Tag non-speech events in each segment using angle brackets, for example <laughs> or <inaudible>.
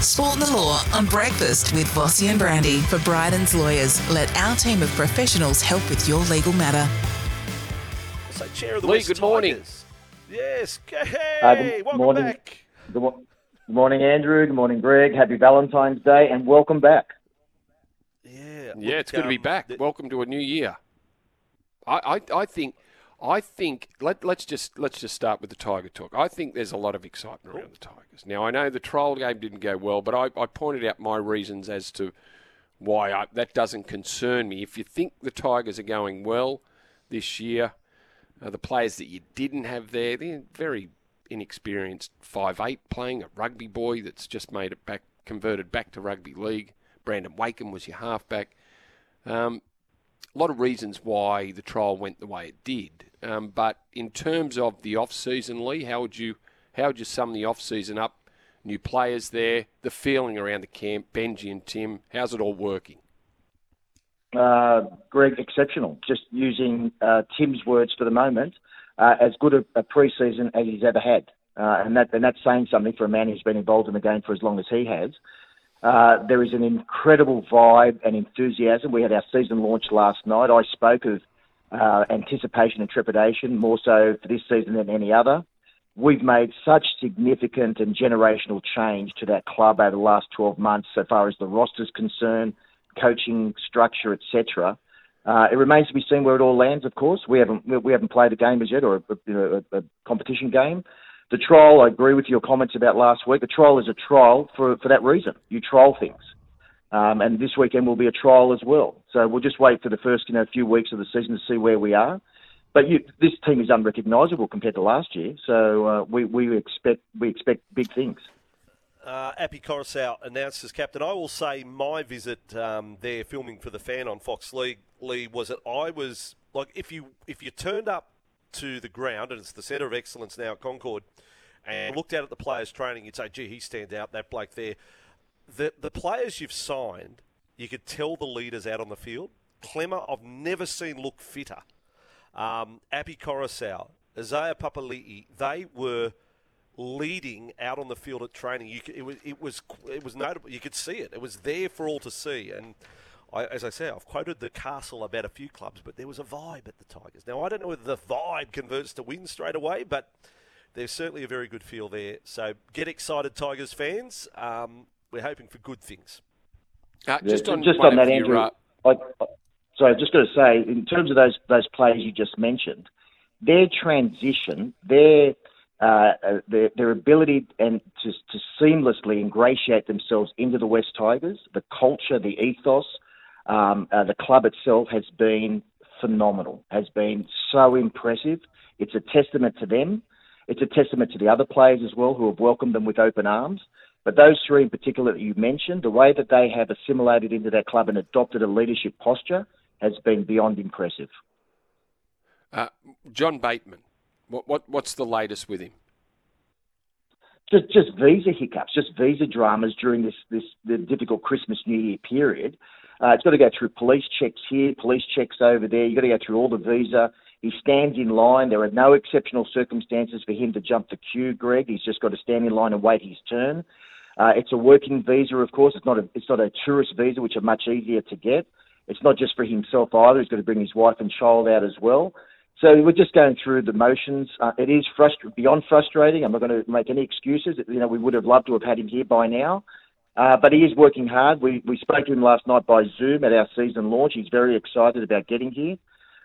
Sport and the Law on breakfast with Bossy and Brandy for Bridges Lawyers. Let our team of professionals help with your legal matter. So, Chair of the Lee, West good morning. Yes. Hey, Uh, good welcome morning. back. Good, good morning, Andrew. Good morning, Greg. Happy Valentine's Day and welcome back. Yeah. Yeah, look, it's good to be um, back. th- Welcome to a new year. I, I, I think, I think let let's just let's just start with the Tiger talk. I think there's a lot of excitement around the Tigers. Now I know the trial game didn't go well, but I, I pointed out my reasons as to why I, that doesn't concern me. If you think the Tigers are going well this year, uh, the players that you didn't have there, they're very inexperienced five eight playing a rugby boy that's just made it back converted back to rugby league. Brandon Wakeham was your halfback. Um, a lot of reasons why the trial went the way it did. Um, but in terms of the off season, Lee, how would you how would you sum the off season up? New players there, the feeling around the camp, Benji and Tim. How's it all working? Uh, Greg, exceptional. Just using uh, Tim's words for the moment, uh, as good a, a pre-season as he's ever had, uh, and that and that's saying something for a man who's been involved in the game for as long as he has. Uh, there is an incredible vibe and enthusiasm. We had our season launch last night. I spoke of uh, anticipation and trepidation more so for this season than any other. We've made such significant and generational change to that club over the last 12 months, so far as the roster's concerned, coaching structure, etc. Uh, it remains to be seen where it all lands. Of course, we haven't we- haven't played a game as yet, or a, a, a competition game. The trial, I agree with your comments about last week. The trial is a trial for for that reason. You trial things, um, and this weekend will be a trial as well. So we'll just wait for the first you know few weeks of the season to see where we are. But you, this team is unrecognisable compared to last year, so uh, we we expect we expect big things. Uh, Api Koroisau announced as captain. I will say my visit um, there, filming for the fan on Fox League, Lee, was that I was like, if you if you turned up to the ground and it's the centre of excellence now at Concord, and looked out at the players training, you'd say, "Gee, he stands out." That bloke there. The the players you've signed, you could tell the leaders out on the field. Klemmer, I've never seen look fitter. Um, Api Koroisau, Isaiah Papali'i, they were leading out on the field at training. You, it was it was it was notable. You could see it. It was there for all to see. And I, as I say, I've quoted the castle about a few clubs, but there was a vibe at the Tigers. Now I don't know whether the vibe converts to win straight away, but there's certainly a very good feel there. So get excited, Tigers fans. Um, we're hoping for good things. Uh, Yeah, just on, just on that, of your, Andrew. uh, I, I- sorry, just got to say, in terms of those those players you just mentioned, their transition, their uh, uh, their, their ability and to, to seamlessly ingratiate themselves into the West Tigers, the culture, the ethos, um, uh, the club itself has been phenomenal. Has been so impressive. It's a testament to them. It's a testament to the other players as well who have welcomed them with open arms. But those three in particular that you mentioned, the way that they have assimilated into that club and adopted a leadership posture has been beyond impressive. uh, John Bateman. What, what what's the latest with him? Just, just visa hiccups, just visa dramas during this, this the difficult Christmas New Year period. Uh, it's got to go through police checks here, police checks over there. You've got to go through all the visa. He stands in line. There are no exceptional circumstances for him to jump the queue, Greg. He's just got to stand in line and wait his turn. Uh, it's a working visa, of course. It's not a it's not a tourist visa, which are much easier to get. It's not just for himself either. He's got to bring his wife and child out as well. So we're just going through the motions. Uh, it is frust- beyond frustrating. I'm not going to make any excuses. You know, we would have loved to have had him here by now. Uh, but he is working hard. We, we spoke to him last night by Zoom at our season launch. He's very excited about getting here.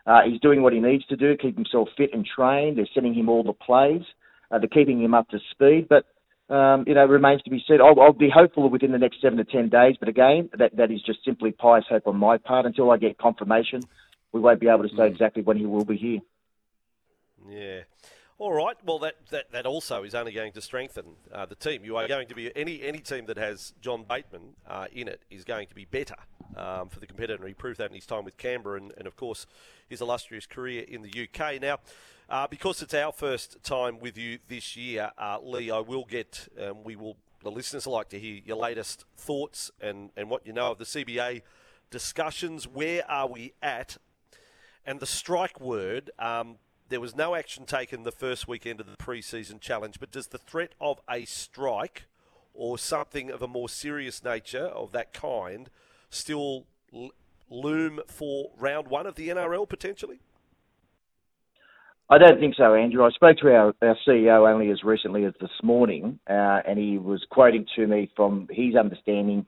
Uh, he's doing what he needs to do, keep himself fit and trained. They're sending him all the plays. Uh, they're keeping him up to speed. But, um, you know, remains to be said. I'll, I'll be hopeful within the next seven to ten days. But again, that, that is just simply pious hope on my part. Until I get confirmation, we won't be able to say exactly when he will be here. Yeah. All right. Well, that, that, that also is only going to strengthen uh, the team. You are going to be any any team that has John Bateman uh, in it is going to be better um, for the competitor. He proved that in his time with Canberra, and, and of course his illustrious career in the UK. Now, uh, because it's our first time with you this year, uh, Lee, I will get um, we will the listeners like to hear your latest thoughts and and what you know of the CBA discussions. Where are we at? And the strike word. Um, there was no action taken the first weekend of the pre-season challenge, but does the threat of a strike or something of a more serious nature of that kind still loom for round one of the NRL potentially? I don't think so, Andrew. I spoke to our, our CEO only as recently as this morning, uh, and he was quoting to me from his understanding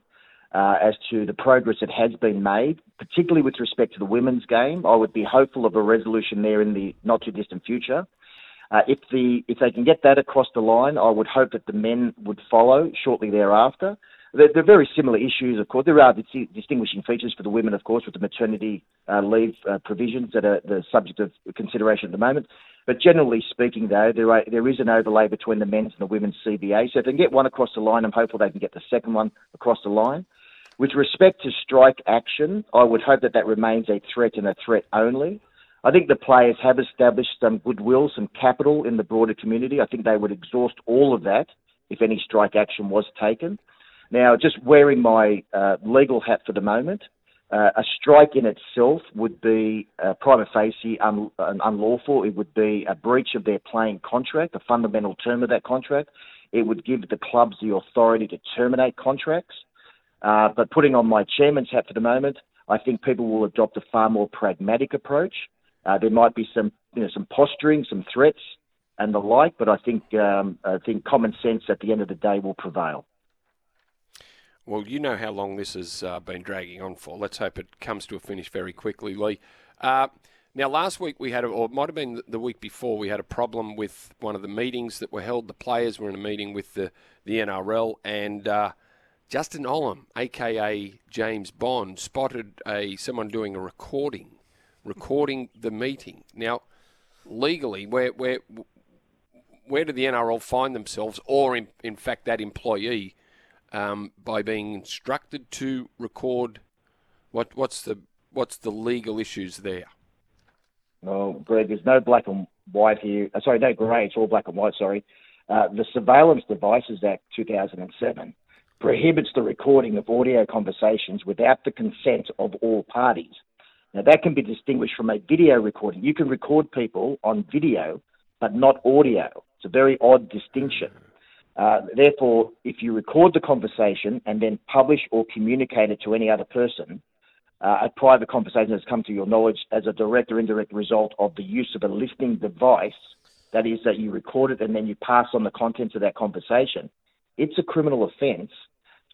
uh, as to the progress that has been made, particularly with respect to the women's game. I would be hopeful of a resolution there in the not too distant future. Uh, if the if they can get that across the line, I would hope that the men would follow shortly thereafter. They're, they're very similar issues, of course. There are distinguishing features for the women, of course, with the maternity uh, leave uh, provisions that are the subject of consideration at the moment. But generally speaking, though, there, are, there is an overlay between the men's and the women's CBA. So if they can get one across the line, I'm hopeful they can get the second one across the line. With respect to strike action, I would hope that that remains a threat and a threat only. I think the players have established some goodwill, some capital in the broader community. I think they would exhaust all of that if any strike action was taken. Now, just wearing my uh, legal hat for the moment, uh, a strike in itself would be uh, prima facie un- unlawful. It would be a breach of their playing contract, a fundamental term of that contract. It would give the clubs the authority to terminate contracts. Uh, but putting on my chairman's hat for the moment, I think people will adopt a far more pragmatic approach. Uh, there might be some, you know, some posturing, some threats, and the like, but I think um, I think common sense at the end of the day will prevail. Well, you know how long this has uh, been dragging on for. Let's hope it comes to a finish very quickly, Lee. Uh, now, last week we had, or it might have been the week before, we had a problem with one of the meetings that were held. The players were in a meeting with the, the NRL, and uh, Justin Olam, aka James Bond, spotted a someone doing a recording, recording the meeting. Now, legally, where where where do the NRL find themselves, or in, in fact that employee, um, by being instructed to record? What what's the what's the legal issues there? Well, Greg, there's no black and white here. Uh, sorry, no grey. It's all black and white. Sorry. Uh, the Surveillance Devices Act 2007 prohibits the recording of audio conversations without the consent of all parties. Now, that can be distinguished from a video recording. You can record people on video, but not audio. It's a very odd distinction. Uh, therefore, if you record the conversation and then publish or communicate it to any other person, uh, a private conversation has come to your knowledge as a direct or indirect result of the use of a listening device, that is, that you record it and then you pass on the contents of that conversation, it's a criminal offence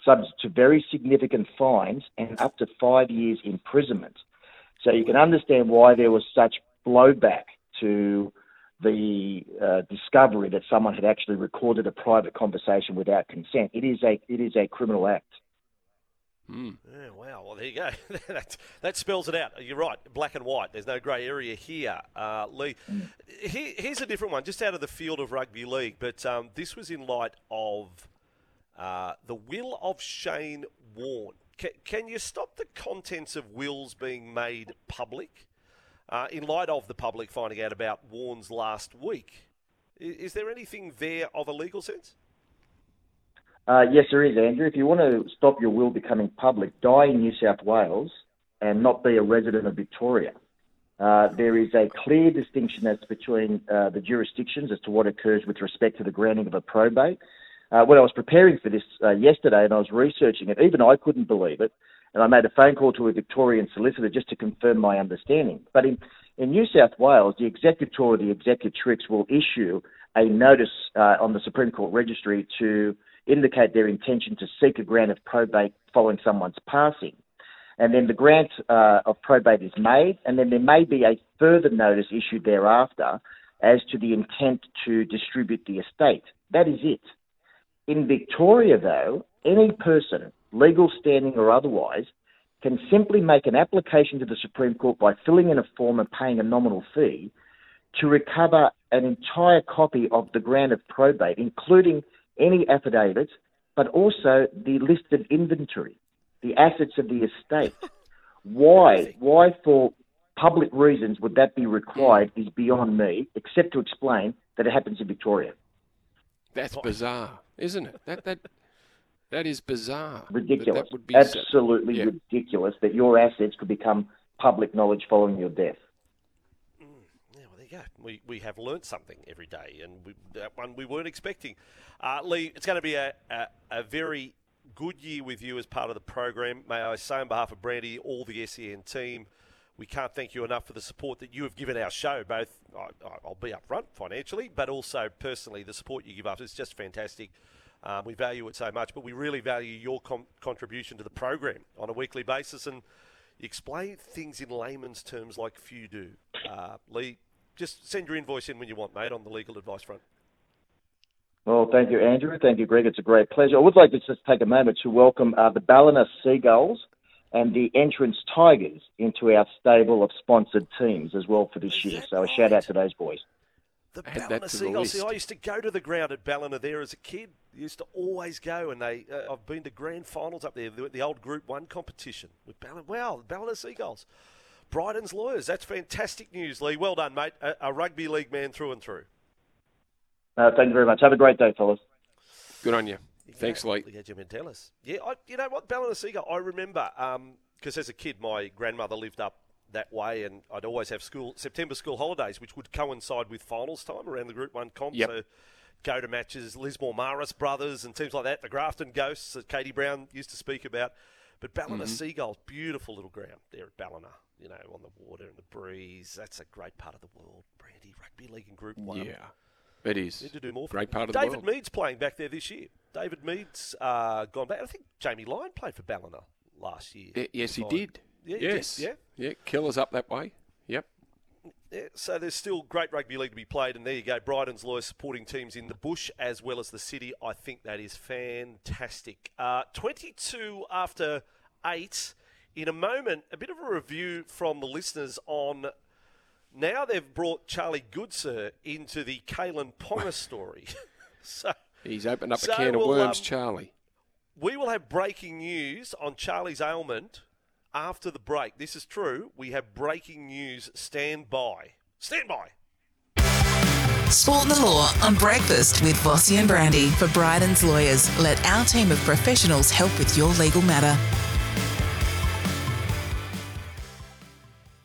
subject to very significant fines and up to five years imprisonment. So you can understand why there was such blowback to the uh, discovery that someone had actually recorded a private conversation without consent. It is a it is a criminal act. Mm. Yeah, wow. Well, there you go. <laughs> that, that spells it out. You're right. Black and white. There's no grey area here, uh, Lee. Mm. Here, here's a different one, just out of the field of rugby league. But um, this was in light of uh, the will of Shane Warne. Can, can you stop the contents of wills being made public uh, in light of the public finding out about Warne's last week? Is, is there anything there of a legal sense? Uh, yes, there is, Andrew. If you want to stop your will becoming public, die in New South Wales and not be a resident of Victoria. Uh, there is a clear distinction as between uh, the jurisdictions as to what occurs with respect to the granting of a probate uh, when I was preparing for this uh, yesterday and I was researching it, even I couldn't believe it. And I made a phone call to a Victorian solicitor just to confirm my understanding. But in, in New South Wales, the executor or the executrix will issue a notice uh, on the Supreme Court registry to indicate their intention to seek a grant of probate following someone's passing. And then the grant uh, of probate is made, and then there may be a further notice issued thereafter as to the intent to distribute the estate. That is it. In Victoria, though, any person, legal standing or otherwise, can simply make an application to the Supreme Court by filling in a form and paying a nominal fee to recover an entire copy of the grant of probate, including any affidavits, but also the listed inventory, the assets of the estate. <laughs> Why? Why for public reasons would that be required is beyond me, except to explain that it happens in Victoria. That's bizarre, isn't it? That that that is bizarre. Ridiculous. That would be Absolutely yeah. ridiculous that your assets could become public knowledge following your death. Yeah, well, there you go. We, we have learnt something every day, and we, that one we weren't expecting. Uh, Lee, it's going to be a, a, a very good year with you as part of the program. May I say, on behalf of Brandy, all the SEN team, we can't thank you enough for the support that you have given our show, both, I'll be upfront financially, but also personally, the support you give us is just fantastic. Um, we value it so much, but we really value your com- contribution to the program on a weekly basis. And explain things in layman's terms like few do. Uh, Lee, just send your invoice in when you want, mate, on the legal advice front. Well, thank you, Andrew. Thank you, Greg. It's a great pleasure. I would like to just take a moment to welcome uh, the Ballina Seagulls and the Entrance Tigers into our stable of sponsored teams as well for this Is year. that So a shout out to those boys. The Ballina to the Seagulls. See. I used to go to the ground at Ballina there as a kid. Used to always go, and they. Uh, I've been to grand finals up there, the, the old Group One competition with Ballina. Wow, the Ballina Seagulls. Bridges lawyers. That's fantastic news, Lee. Well done, mate. A, a rugby league man through and through. Uh, thank you very much. Have a great day, fellas. Good on you. You Thanks. Lee. Look at Jim Mendelis. Yeah, I, you know what, Ballina Seagull, I remember, because as a kid, my grandmother lived up that way, and I'd always have school September school holidays, which would coincide with finals time around the Group 1 comp. Yep. So go to matches, Lismore Marist brothers and teams like that, the Grafton Ghosts that Katie Brown used to speak about. But Ballina Mm-hmm. Seagulls, beautiful little ground there at Ballina, you know, on the water and the breeze. That's a great part of the world. Brandy, Rugby League in Group 1. Yeah, it is. Need to do more. Great part of the David world. Mead's playing back there this year. David Mead's uh, gone back. I think Jamie Lyon played for Ballina last year. Y- yes, he did. Yeah, he did, yes. yeah. Yeah. Killers up that way. Yep. Yeah, so there's still great rugby league to be played, and there you go. Bridges lawyers supporting teams in the bush as well as the city. I think that is fantastic. Uh, 22 after eight. In a moment, a bit of a review from the listeners on. Now they've brought Charlie Goodser into the Kalyn Ponga story. <laughs> so He's opened up So a can of we'll, worms, um, Charlie. we will have breaking news on Charlie's ailment after the break. This is true. We have breaking news. Stand by. Stand by. Sport and the Law on Breakfast with Bossy and Brandy. For Bridges Lawyers, let our team of professionals help with your legal matter.